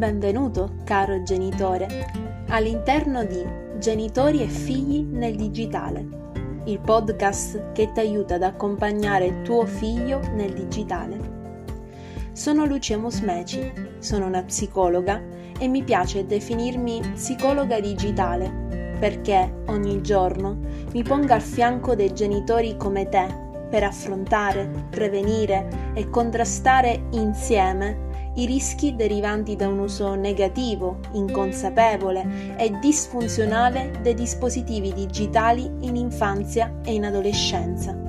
benvenuto, caro genitore, all'interno di Genitori e figli nel digitale, il podcast che ti aiuta ad accompagnare tuo figlio nel digitale. Sono Lucia Mosmeci, sono una psicologa e mi piace definirmi psicologa digitale perché ogni giorno mi pongo al fianco dei genitori come te per affrontare, prevenire e contrastare insieme i rischi derivanti da un uso negativo, inconsapevole e disfunzionale dei dispositivi digitali in infanzia e in adolescenza.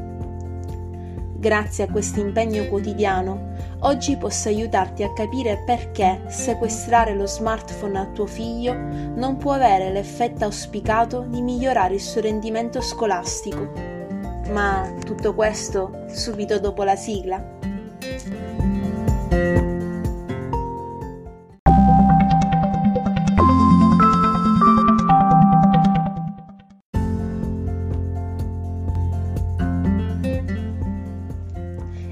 Grazie a questo impegno quotidiano, oggi posso aiutarti a capire perché sequestrare lo smartphone a tuo figlio non può avere l'effetto auspicato di migliorare il suo rendimento scolastico. Ma tutto questo subito dopo la sigla.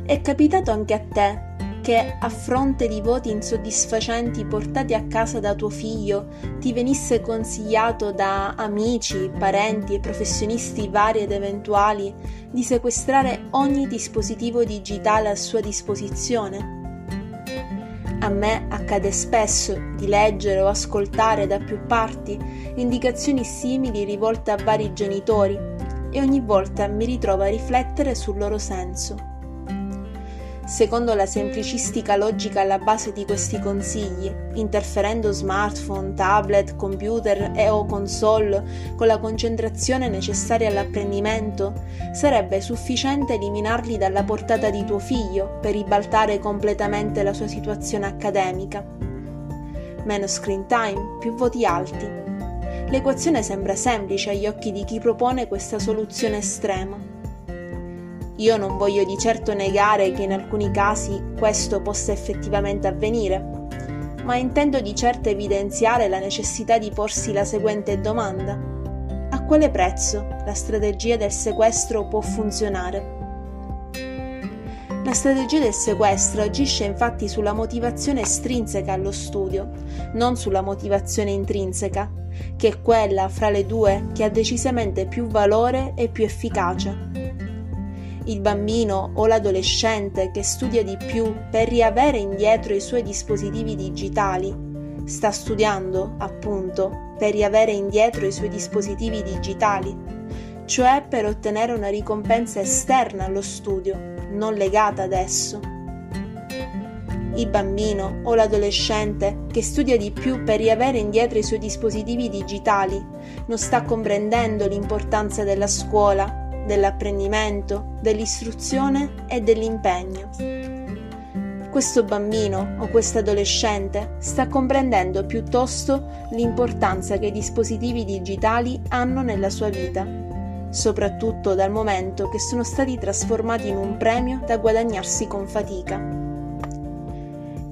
È capitato anche a te che, a fronte di voti insoddisfacenti portati a casa da tuo figlio, ti venisse consigliato da amici, parenti e professionisti vari ed eventuali di sequestrare ogni dispositivo digitale a sua disposizione? A me accade spesso di leggere o ascoltare da più parti indicazioni simili rivolte a vari genitori e ogni volta mi ritrovo a riflettere sul loro senso. Secondo la semplicistica logica alla base di questi consigli, interferendo smartphone, tablet, computer e o console con la concentrazione necessaria all'apprendimento, sarebbe sufficiente eliminarli dalla portata di tuo figlio per ribaltare completamente la sua situazione accademica. Meno screen time, più voti alti. L'equazione sembra semplice agli occhi di chi propone questa soluzione estrema io non voglio di certo negare che in alcuni casi questo possa effettivamente avvenire, ma intendo di certo evidenziare la necessità di porsi la seguente domanda. A quale prezzo la strategia del sequestro può funzionare? La strategia del sequestro agisce infatti sulla motivazione estrinseca allo studio, non sulla motivazione intrinseca, che è quella fra le due che ha decisamente più valore e più efficacia il bambino o l'adolescente che studia di più per riavere indietro i suoi dispositivi digitali, sta studiando, appunto, per riavere indietro i suoi dispositivi digitali, cioè per ottenere una ricompensa esterna allo studio, non legata ad esso. Il bambino o l'adolescente che studia di più per riavere indietro i suoi dispositivi digitali non sta comprendendo l'importanza della scuola dell'apprendimento, dell'istruzione e dell'impegno. Questo bambino o questo adolescente sta comprendendo piuttosto l'importanza che i dispositivi digitali hanno nella sua vita, soprattutto dal momento che sono stati trasformati in un premio da guadagnarsi con fatica.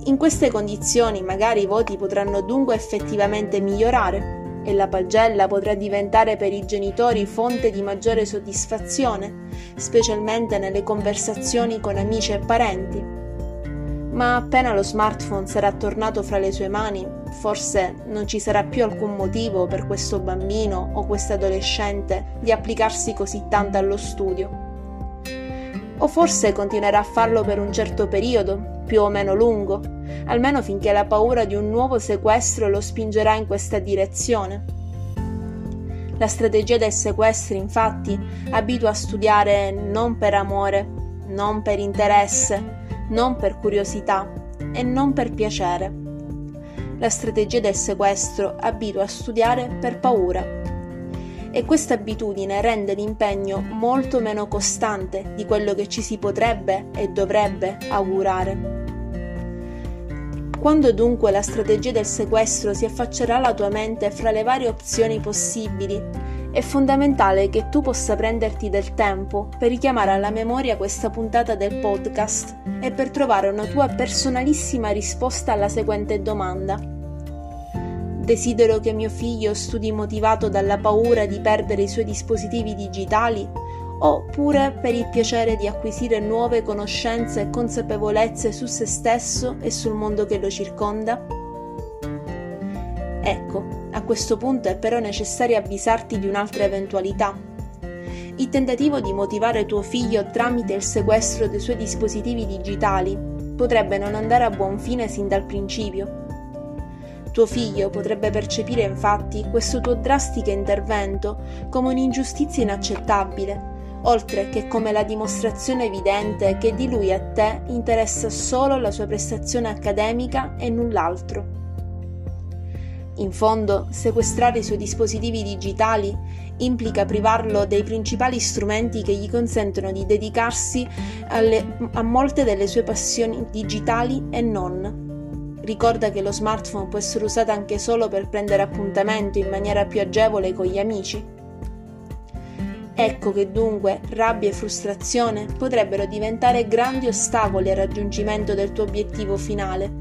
In queste condizioni magari i voti potranno dunque effettivamente migliorare, e la pagella potrà diventare per i genitori fonte di maggiore soddisfazione, specialmente nelle conversazioni con amici e parenti. Ma appena lo smartphone sarà tornato fra le sue mani, forse non ci sarà più alcun motivo per questo bambino o questo adolescente di applicarsi così tanto allo studio. O forse continuerà a farlo per un certo periodo, più o meno lungo, almeno finché la paura di un nuovo sequestro lo spingerà in questa direzione. La strategia del sequestro, infatti, abitua a studiare non per amore, non per interesse, non per curiosità e non per piacere. La strategia del sequestro abitua a studiare per paura. E questa abitudine rende l'impegno molto meno costante di quello che ci si potrebbe e dovrebbe augurare. Quando dunque la strategia del sequestro si affaccerà alla tua mente fra le varie opzioni possibili, è fondamentale che tu possa prenderti del tempo per richiamare alla memoria questa puntata del podcast e per trovare una tua personalissima risposta alla seguente domanda. Desidero che mio figlio studi motivato dalla paura di perdere i suoi dispositivi digitali oppure per il piacere di acquisire nuove conoscenze e consapevolezze su se stesso e sul mondo che lo circonda? Ecco, a questo punto è però necessario avvisarti di un'altra eventualità. Il tentativo di motivare tuo figlio tramite il sequestro dei suoi dispositivi digitali potrebbe non andare a buon fine sin dal principio. Tuo figlio potrebbe percepire infatti questo tuo drastico intervento come un'ingiustizia inaccettabile oltre che come la dimostrazione evidente che di lui a te interessa solo la sua prestazione accademica e null'altro. In fondo, sequestrare i suoi dispositivi digitali implica privarlo dei principali strumenti che gli consentono di dedicarsi alle, a molte delle sue passioni digitali e non. Ricorda che lo smartphone può essere usato anche solo per prendere appuntamento in maniera più agevole con gli amici. Ecco che dunque rabbia e frustrazione potrebbero diventare grandi ostacoli al raggiungimento del tuo obiettivo finale.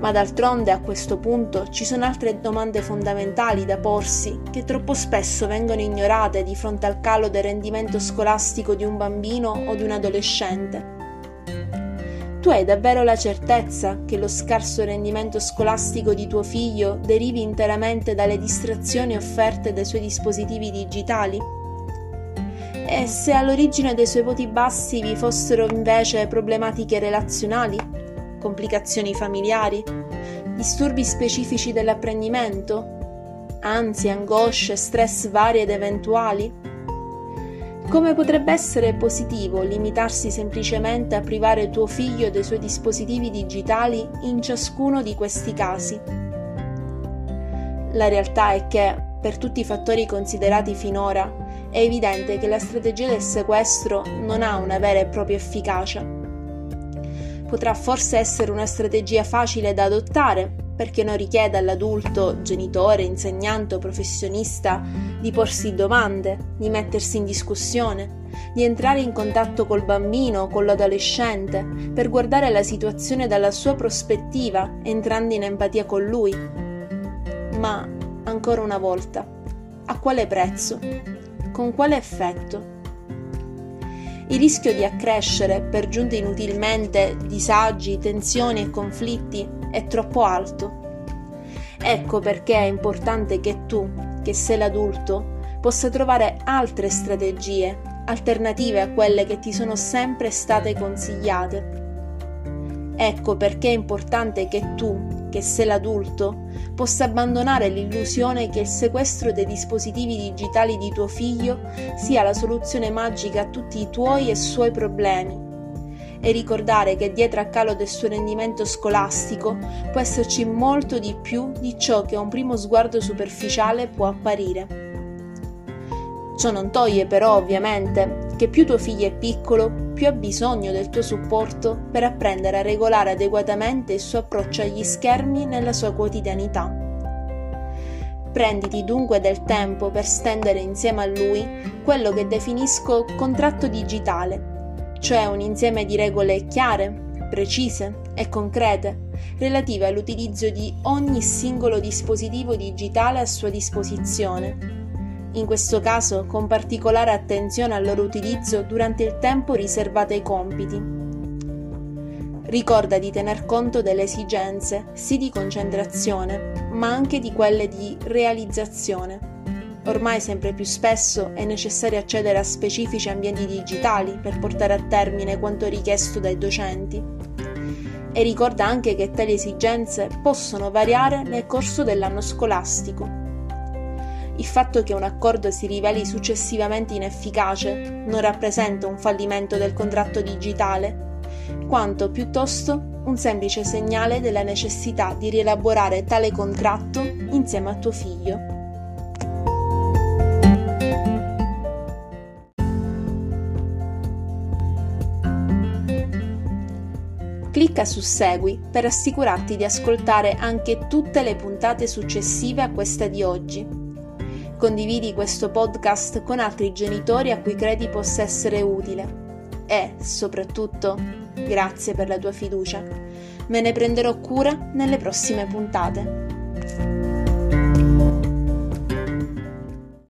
Ma d'altronde a questo punto ci sono altre domande fondamentali da porsi che troppo spesso vengono ignorate di fronte al calo del rendimento scolastico di un bambino o di un adolescente. Tu hai davvero la certezza che lo scarso rendimento scolastico di tuo figlio derivi interamente dalle distrazioni offerte dai suoi dispositivi digitali? E se all'origine dei suoi voti bassi vi fossero invece problematiche relazionali, complicazioni familiari, disturbi specifici dell'apprendimento, ansie, angosce, stress vari ed eventuali? Come potrebbe essere positivo limitarsi semplicemente a privare tuo figlio dei suoi dispositivi digitali in ciascuno di questi casi? La realtà è che, per tutti i fattori considerati finora, è evidente che la strategia del sequestro non ha una vera e propria efficacia. Potrà forse essere una strategia facile da adottare perché non richiede all'adulto, genitore, insegnante o professionista di porsi domande, di mettersi in discussione, di entrare in contatto col bambino o con l'adolescente per guardare la situazione dalla sua prospettiva, entrando in empatia con lui. Ma, ancora una volta, a quale prezzo? Con quale effetto? Il rischio di accrescere, per giunta inutilmente, disagi, tensioni e conflitti è troppo alto. Ecco perché è importante che tu, che sei l'adulto, possa trovare altre strategie, alternative a quelle che ti sono sempre state consigliate. Ecco perché è importante che tu, che sei l'adulto, possa abbandonare l'illusione che il sequestro dei dispositivi digitali di tuo figlio sia la soluzione magica a tutti i tuoi e suoi problemi e ricordare che dietro a calo del suo rendimento scolastico può esserci molto di più di ciò che a un primo sguardo superficiale può apparire. Ciò non toglie però ovviamente che più tuo figlio è piccolo, più ha bisogno del tuo supporto per apprendere a regolare adeguatamente il suo approccio agli schermi nella sua quotidianità. Prenditi dunque del tempo per stendere insieme a lui quello che definisco contratto digitale, cioè un insieme di regole chiare, precise e concrete relative all'utilizzo di ogni singolo dispositivo digitale a sua disposizione in questo caso con particolare attenzione al loro utilizzo durante il tempo riservato ai compiti. Ricorda di tener conto delle esigenze, sì di concentrazione, ma anche di quelle di realizzazione. Ormai sempre più spesso è necessario accedere a specifici ambienti digitali per portare a termine quanto richiesto dai docenti. E ricorda anche che tali esigenze possono variare nel corso dell'anno scolastico il fatto che un accordo si riveli successivamente inefficace non rappresenta un fallimento del contratto digitale, quanto piuttosto un semplice segnale della necessità di rielaborare tale contratto insieme a tuo figlio. Clicca su Segui per assicurarti di ascoltare anche tutte le puntate successive a questa di oggi. Condividi questo podcast con altri genitori a cui credi possa essere utile. E, soprattutto, grazie per la tua fiducia. Me ne prenderò cura nelle prossime puntate.